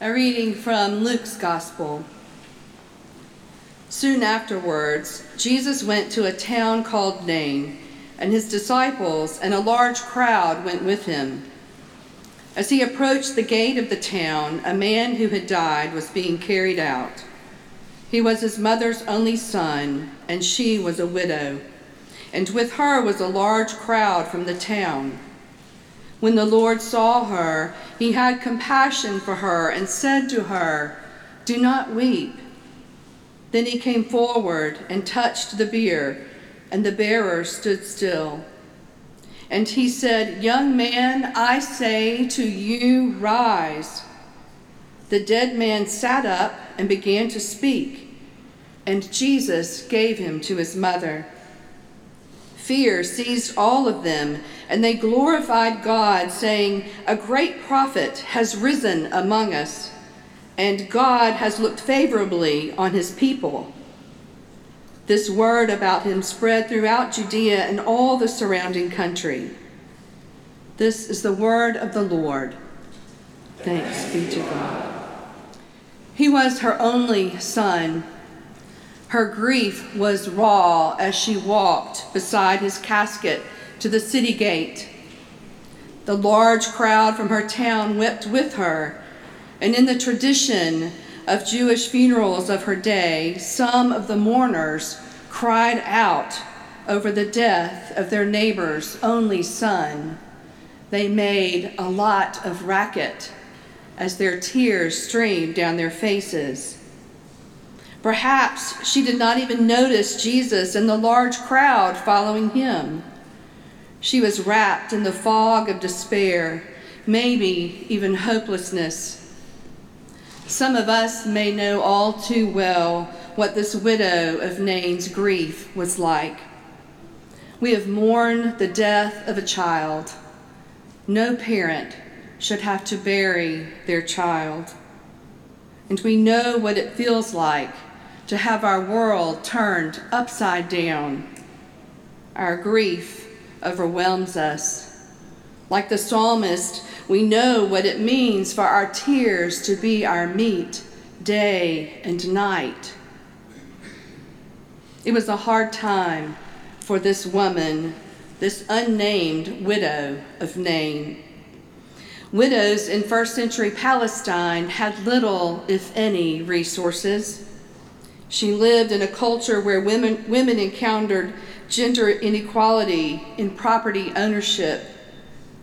A reading from Luke's Gospel. Soon afterwards, Jesus went to a town called Nain, and his disciples and a large crowd went with him. As he approached the gate of the town, a man who had died was being carried out. He was his mother's only son, and she was a widow, and with her was a large crowd from the town. When the Lord saw her, he had compassion for her and said to her, Do not weep. Then he came forward and touched the bier, and the bearer stood still. And he said, Young man, I say to you, rise. The dead man sat up and began to speak, and Jesus gave him to his mother. Fear seized all of them, and they glorified God, saying, A great prophet has risen among us, and God has looked favorably on his people. This word about him spread throughout Judea and all the surrounding country. This is the word of the Lord. Thanks be to God. He was her only son. Her grief was raw as she walked beside his casket to the city gate. The large crowd from her town wept with her, and in the tradition, of Jewish funerals of her day, some of the mourners cried out over the death of their neighbor's only son. They made a lot of racket as their tears streamed down their faces. Perhaps she did not even notice Jesus and the large crowd following him. She was wrapped in the fog of despair, maybe even hopelessness. Some of us may know all too well what this widow of Nain's grief was like. We have mourned the death of a child. No parent should have to bury their child. And we know what it feels like to have our world turned upside down. Our grief overwhelms us. Like the psalmist, we know what it means for our tears to be our meat day and night. It was a hard time for this woman, this unnamed widow of Nain. Widows in first century Palestine had little, if any, resources. She lived in a culture where women, women encountered gender inequality in property ownership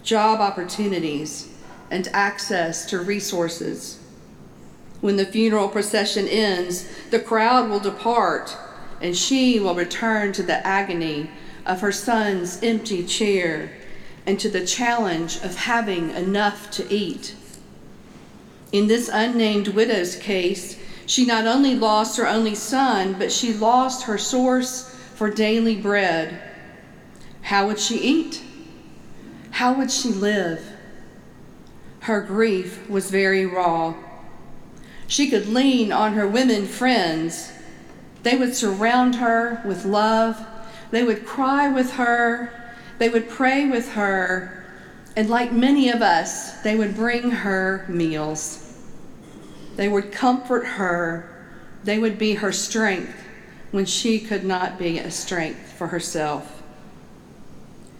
job opportunities, and access to resources. When the funeral procession ends, the crowd will depart, and she will return to the agony of her son's empty chair and to the challenge of having enough to eat. In this unnamed widow's case, she not only lost her only son, but she lost her source for daily bread. How would she eat? How would she live? Her grief was very raw. She could lean on her women friends. They would surround her with love. They would cry with her. They would pray with her. And like many of us, they would bring her meals. They would comfort her. They would be her strength when she could not be a strength for herself.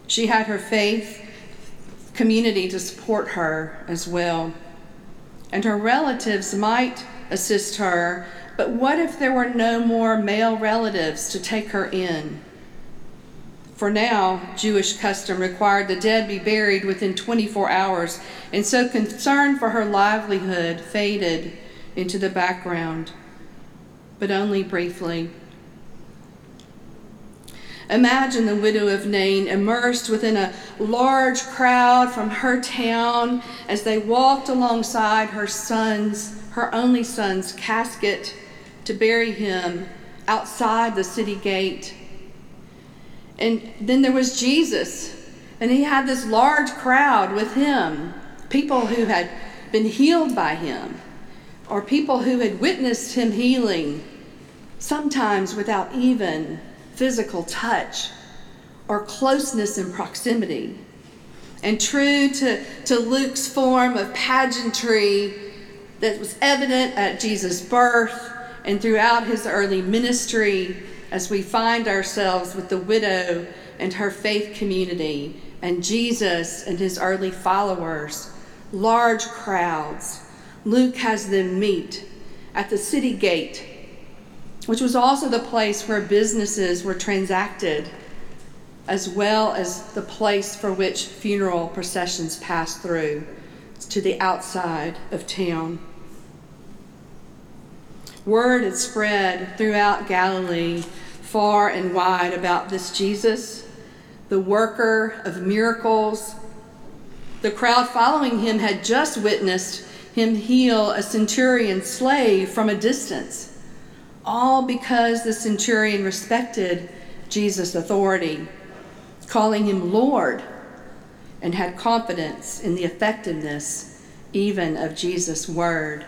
She had her faith community to support her as well. And her relatives might assist her, but what if there were no more male relatives to take her in? For now, Jewish custom required the dead be buried within 24 hours, and so concern for her livelihood faded into the background, but only briefly. Imagine the widow of Nain immersed within a large crowd from her town as they walked alongside her son's, her only son's casket to bury him outside the city gate. And then there was Jesus, and he had this large crowd with him, people who had been healed by him, or people who had witnessed him healing, sometimes without even physical touch or closeness and proximity. And true to, to Luke's form of pageantry, that was evident at Jesus' birth and throughout his early ministry as we find ourselves with the widow and her faith community and Jesus and his early followers, large crowds. Luke has them meet at the city gate, which was also the place where businesses were transacted, as well as the place for which funeral processions passed through to the outside of town. Word had spread throughout Galilee far and wide about this Jesus, the worker of miracles. The crowd following him had just witnessed him heal a centurion slave from a distance, all because the centurion respected Jesus' authority, calling him Lord, and had confidence in the effectiveness even of Jesus' word.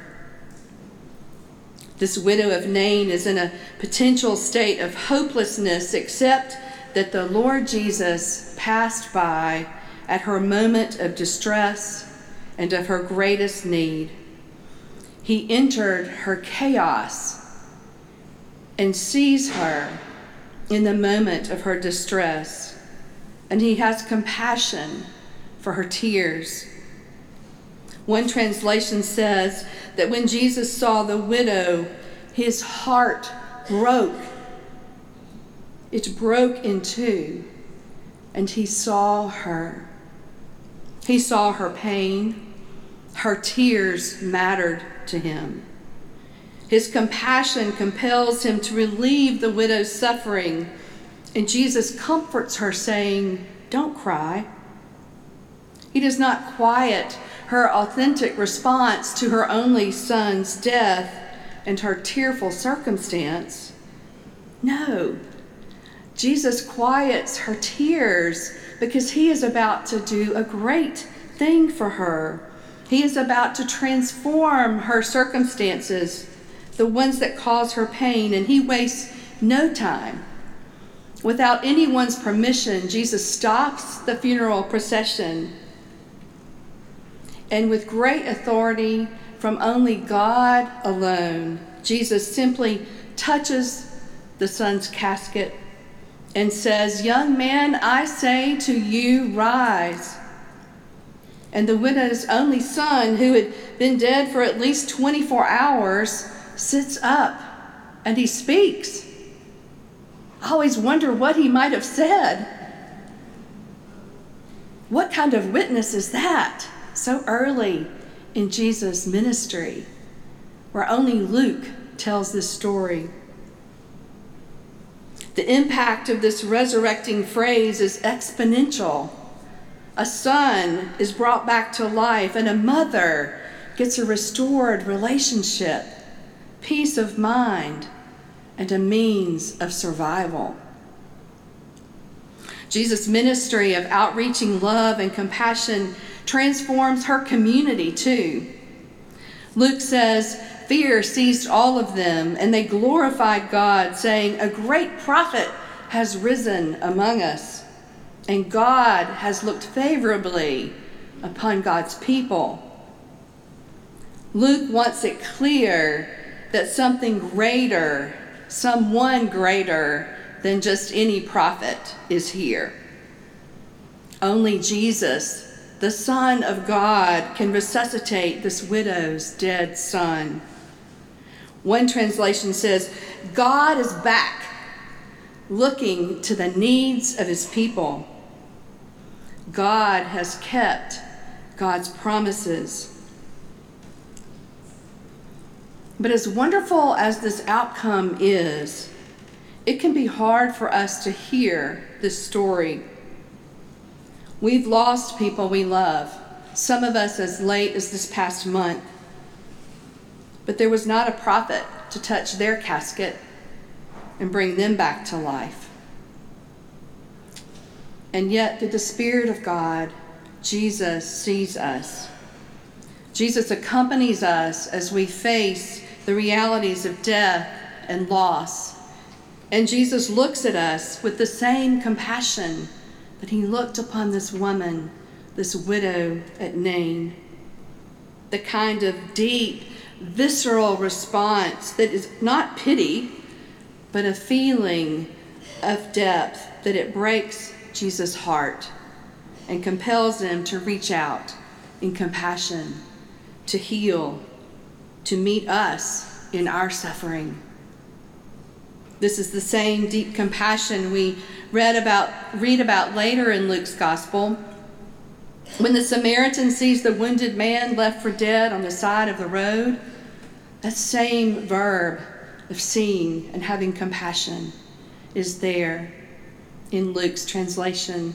This widow of Nain is in a potential state of hopelessness, except that the Lord Jesus passed by at her moment of distress and of her greatest need. He entered her chaos and sees her in the moment of her distress, and he has compassion for her tears one translation says that when Jesus saw the widow, his heart broke. It broke in two, and he saw her. He saw her pain. Her tears mattered to him. His compassion compels him to relieve the widow's suffering, and Jesus comforts her, saying, Don't cry. He does not quiet her authentic response to her only son's death and her tearful circumstance. No, Jesus quiets her tears because he is about to do a great thing for her. He is about to transform her circumstances, the ones that cause her pain, and he wastes no time. Without anyone's permission, Jesus stops the funeral procession and with great authority from only God alone, Jesus simply touches the son's casket and says, Young man, I say to you, rise. And the widow's only son, who had been dead for at least 24 hours, sits up and he speaks. I always wonder what he might have said. What kind of witness is that? so early in Jesus' ministry, where only Luke tells this story. The impact of this resurrecting phrase is exponential. A son is brought back to life, and a mother gets a restored relationship, peace of mind, and a means of survival. Jesus' ministry of outreaching love and compassion transforms her community too. Luke says, Fear seized all of them, and they glorified God, saying, A great prophet has risen among us, and God has looked favorably upon God's people. Luke wants it clear that something greater, someone greater than just any prophet is here. Only Jesus the Son of God can resuscitate this widow's dead son. One translation says, God is back, looking to the needs of his people. God has kept God's promises. But as wonderful as this outcome is, it can be hard for us to hear this story We've lost people we love, some of us as late as this past month. But there was not a prophet to touch their casket and bring them back to life. And yet, through the Spirit of God, Jesus sees us. Jesus accompanies us as we face the realities of death and loss. And Jesus looks at us with the same compassion that he looked upon this woman, this widow at Nain, the kind of deep, visceral response that is not pity, but a feeling of depth that it breaks Jesus' heart and compels him to reach out in compassion, to heal, to meet us in our suffering. This is the same deep compassion we read about, read about later in Luke's gospel. When the Samaritan sees the wounded man left for dead on the side of the road, that same verb of seeing and having compassion is there in Luke's translation.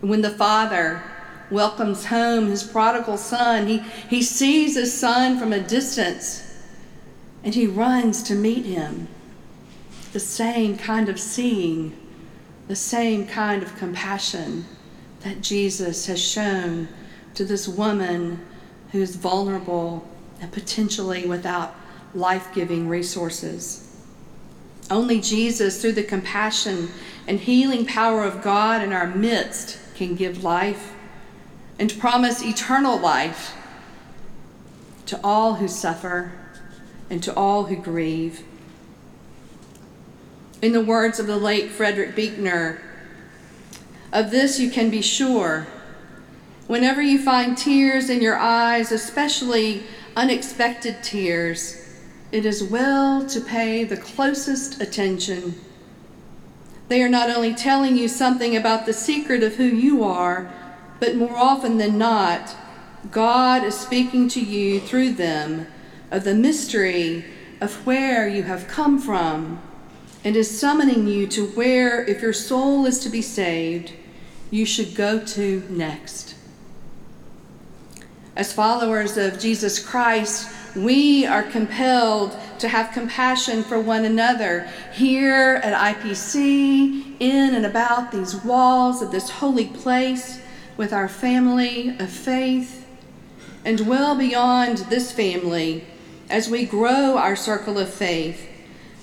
When the father welcomes home his prodigal son, he, he sees his son from a distance and he runs to meet him. The same kind of seeing, the same kind of compassion that Jesus has shown to this woman who's vulnerable and potentially without life giving resources. Only Jesus, through the compassion and healing power of God in our midst, can give life and promise eternal life to all who suffer and to all who grieve. In the words of the late Frederick Buechner, of this you can be sure. Whenever you find tears in your eyes, especially unexpected tears, it is well to pay the closest attention. They are not only telling you something about the secret of who you are, but more often than not, God is speaking to you through them of the mystery of where you have come from and is summoning you to where, if your soul is to be saved, you should go to next. As followers of Jesus Christ, we are compelled to have compassion for one another here at IPC, in and about these walls of this holy place, with our family of faith, and well beyond this family as we grow our circle of faith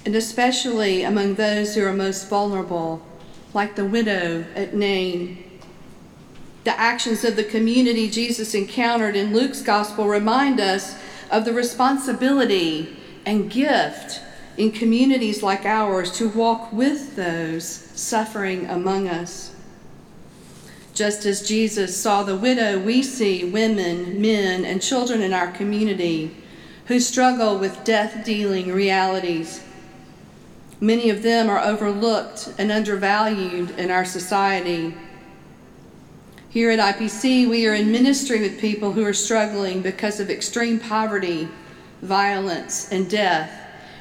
and especially among those who are most vulnerable, like the widow at Nain. The actions of the community Jesus encountered in Luke's gospel remind us of the responsibility and gift in communities like ours to walk with those suffering among us. Just as Jesus saw the widow, we see women, men, and children in our community who struggle with death dealing realities Many of them are overlooked and undervalued in our society. Here at IPC, we are in ministry with people who are struggling because of extreme poverty, violence, and death.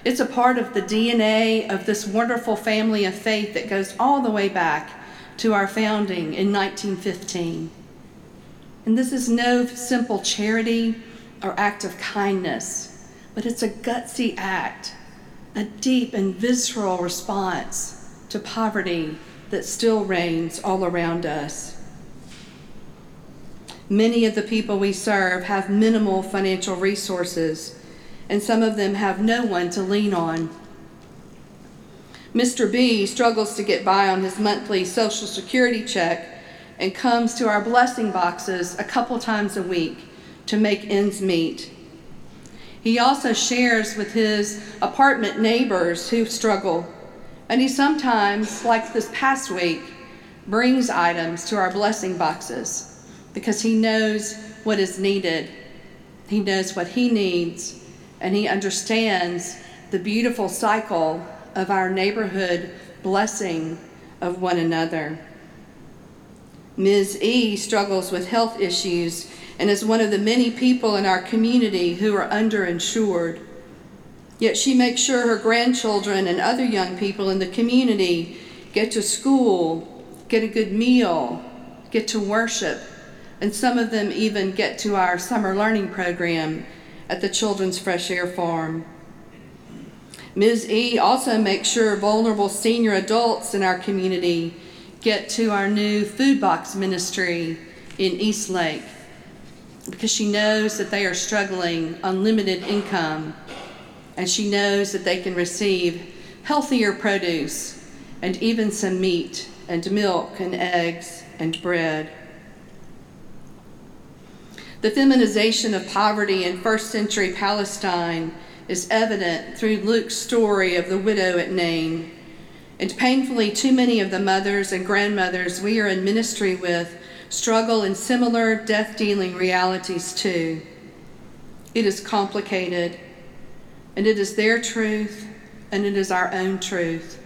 It's a part of the DNA of this wonderful family of faith that goes all the way back to our founding in 1915. And this is no simple charity or act of kindness, but it's a gutsy act a deep and visceral response to poverty that still reigns all around us. Many of the people we serve have minimal financial resources, and some of them have no one to lean on. Mr. B struggles to get by on his monthly Social Security check and comes to our blessing boxes a couple times a week to make ends meet. He also shares with his apartment neighbors who struggle. And he sometimes, like this past week, brings items to our blessing boxes because he knows what is needed. He knows what he needs, and he understands the beautiful cycle of our neighborhood blessing of one another. Ms. E struggles with health issues and is one of the many people in our community who are underinsured. Yet she makes sure her grandchildren and other young people in the community get to school, get a good meal, get to worship, and some of them even get to our summer learning program at the Children's Fresh Air Farm. Ms. E also makes sure vulnerable senior adults in our community get to our new food box ministry in Eastlake because she knows that they are struggling on limited income and she knows that they can receive healthier produce and even some meat and milk and eggs and bread. The feminization of poverty in first century Palestine is evident through Luke's story of the widow at Nain. And painfully, too many of the mothers and grandmothers we are in ministry with struggle in similar death dealing realities too. It is complicated, and it is their truth, and it is our own truth.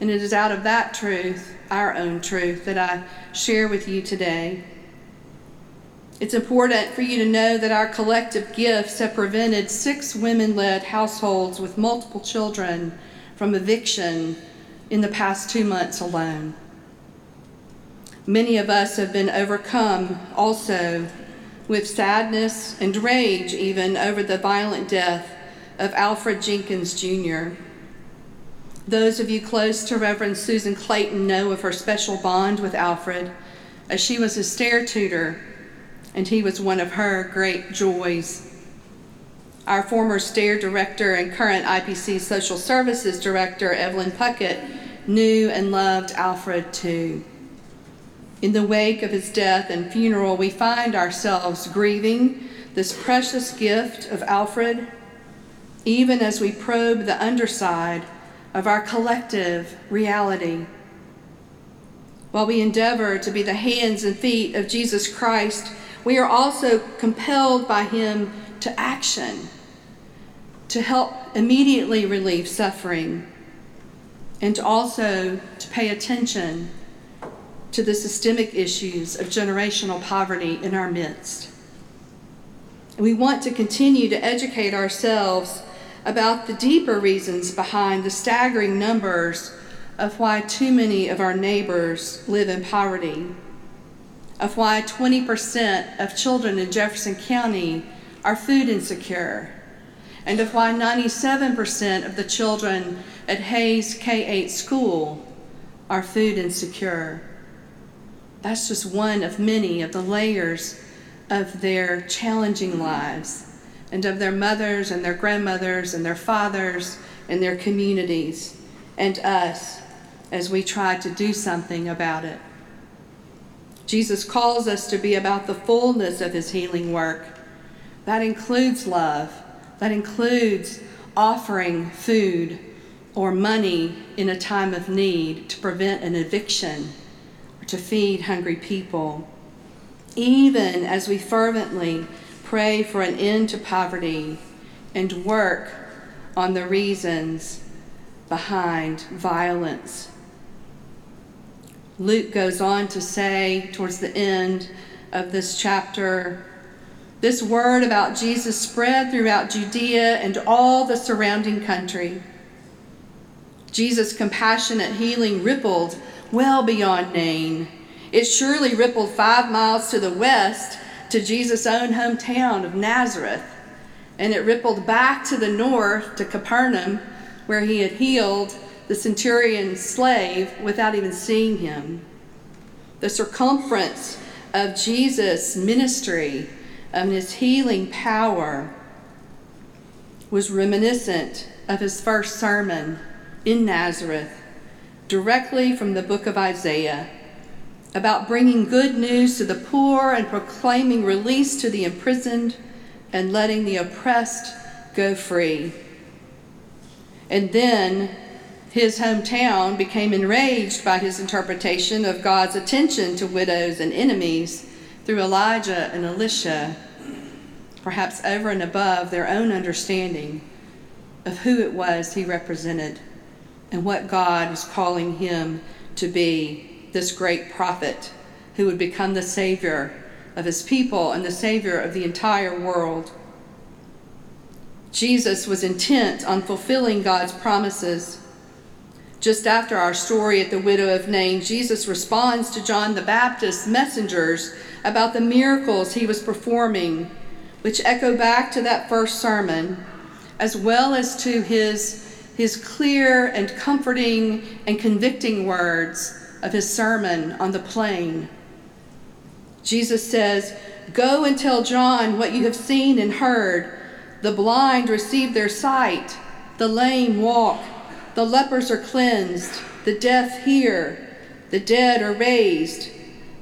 And it is out of that truth, our own truth, that I share with you today. It's important for you to know that our collective gifts have prevented six women led households with multiple children from eviction in the past two months alone. Many of us have been overcome also with sadness and rage, even over the violent death of Alfred Jenkins Jr. Those of you close to Reverend Susan Clayton know of her special bond with Alfred, as she was his STAIR tutor and he was one of her great joys. Our former STAIR director and current IPC Social Services Director, Evelyn Puckett, knew and loved Alfred too. In the wake of his death and funeral, we find ourselves grieving this precious gift of Alfred, even as we probe the underside of our collective reality. While we endeavor to be the hands and feet of Jesus Christ, we are also compelled by Him to action, to help immediately relieve suffering, and also to pay attention to the systemic issues of generational poverty in our midst. We want to continue to educate ourselves about the deeper reasons behind the staggering numbers of why too many of our neighbors live in poverty of why 20% of children in Jefferson County are food insecure, and of why 97% of the children at Hayes K 8 school are food insecure. That's just one of many of the layers of their challenging lives and of their mothers and their grandmothers and their fathers and their communities and us as we try to do something about it. Jesus calls us to be about the fullness of his healing work. That includes love, that includes offering food or money in a time of need to prevent an eviction or to feed hungry people. Even as we fervently pray for an end to poverty and work on the reasons behind violence Luke goes on to say towards the end of this chapter this word about Jesus spread throughout Judea and all the surrounding country. Jesus' compassionate healing rippled well beyond Nain. It surely rippled five miles to the west to Jesus' own hometown of Nazareth, and it rippled back to the north to Capernaum, where he had healed the centurion's slave without even seeing him. The circumference of Jesus' ministry um, and his healing power was reminiscent of his first sermon in Nazareth, directly from the book of Isaiah, about bringing good news to the poor and proclaiming release to the imprisoned and letting the oppressed go free. And then his hometown became enraged by his interpretation of God's attention to widows and enemies through Elijah and Elisha, perhaps over and above their own understanding of who it was he represented and what God was calling him to be this great prophet who would become the Savior of his people and the Savior of the entire world. Jesus was intent on fulfilling God's promises just after our story at the widow of Nain, Jesus responds to John the Baptist's messengers about the miracles he was performing, which echo back to that first sermon, as well as to his, his clear and comforting and convicting words of his sermon on the plain. Jesus says, Go and tell John what you have seen and heard. The blind receive their sight, the lame walk the lepers are cleansed, the deaf hear, the dead are raised,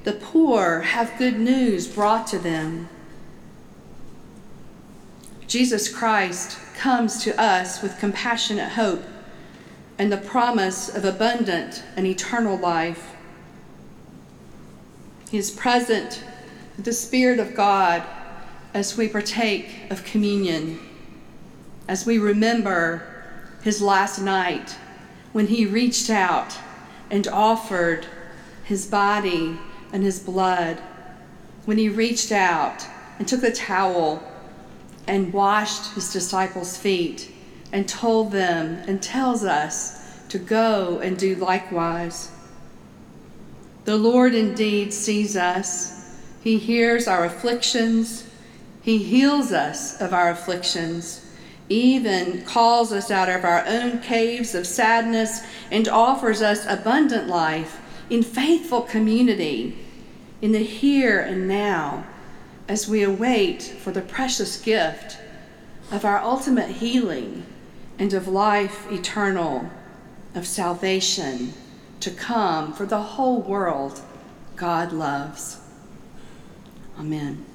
the poor have good news brought to them. Jesus Christ comes to us with compassionate hope and the promise of abundant and eternal life. He is present with the Spirit of God as we partake of communion, as we remember his last night when he reached out and offered his body and his blood, when he reached out and took the towel and washed his disciples' feet and told them and tells us to go and do likewise. The Lord indeed sees us. He hears our afflictions. He heals us of our afflictions, even calls us out of our own caves of sadness and offers us abundant life in faithful community in the here and now as we await for the precious gift of our ultimate healing and of life eternal, of salvation to come for the whole world God loves. Amen.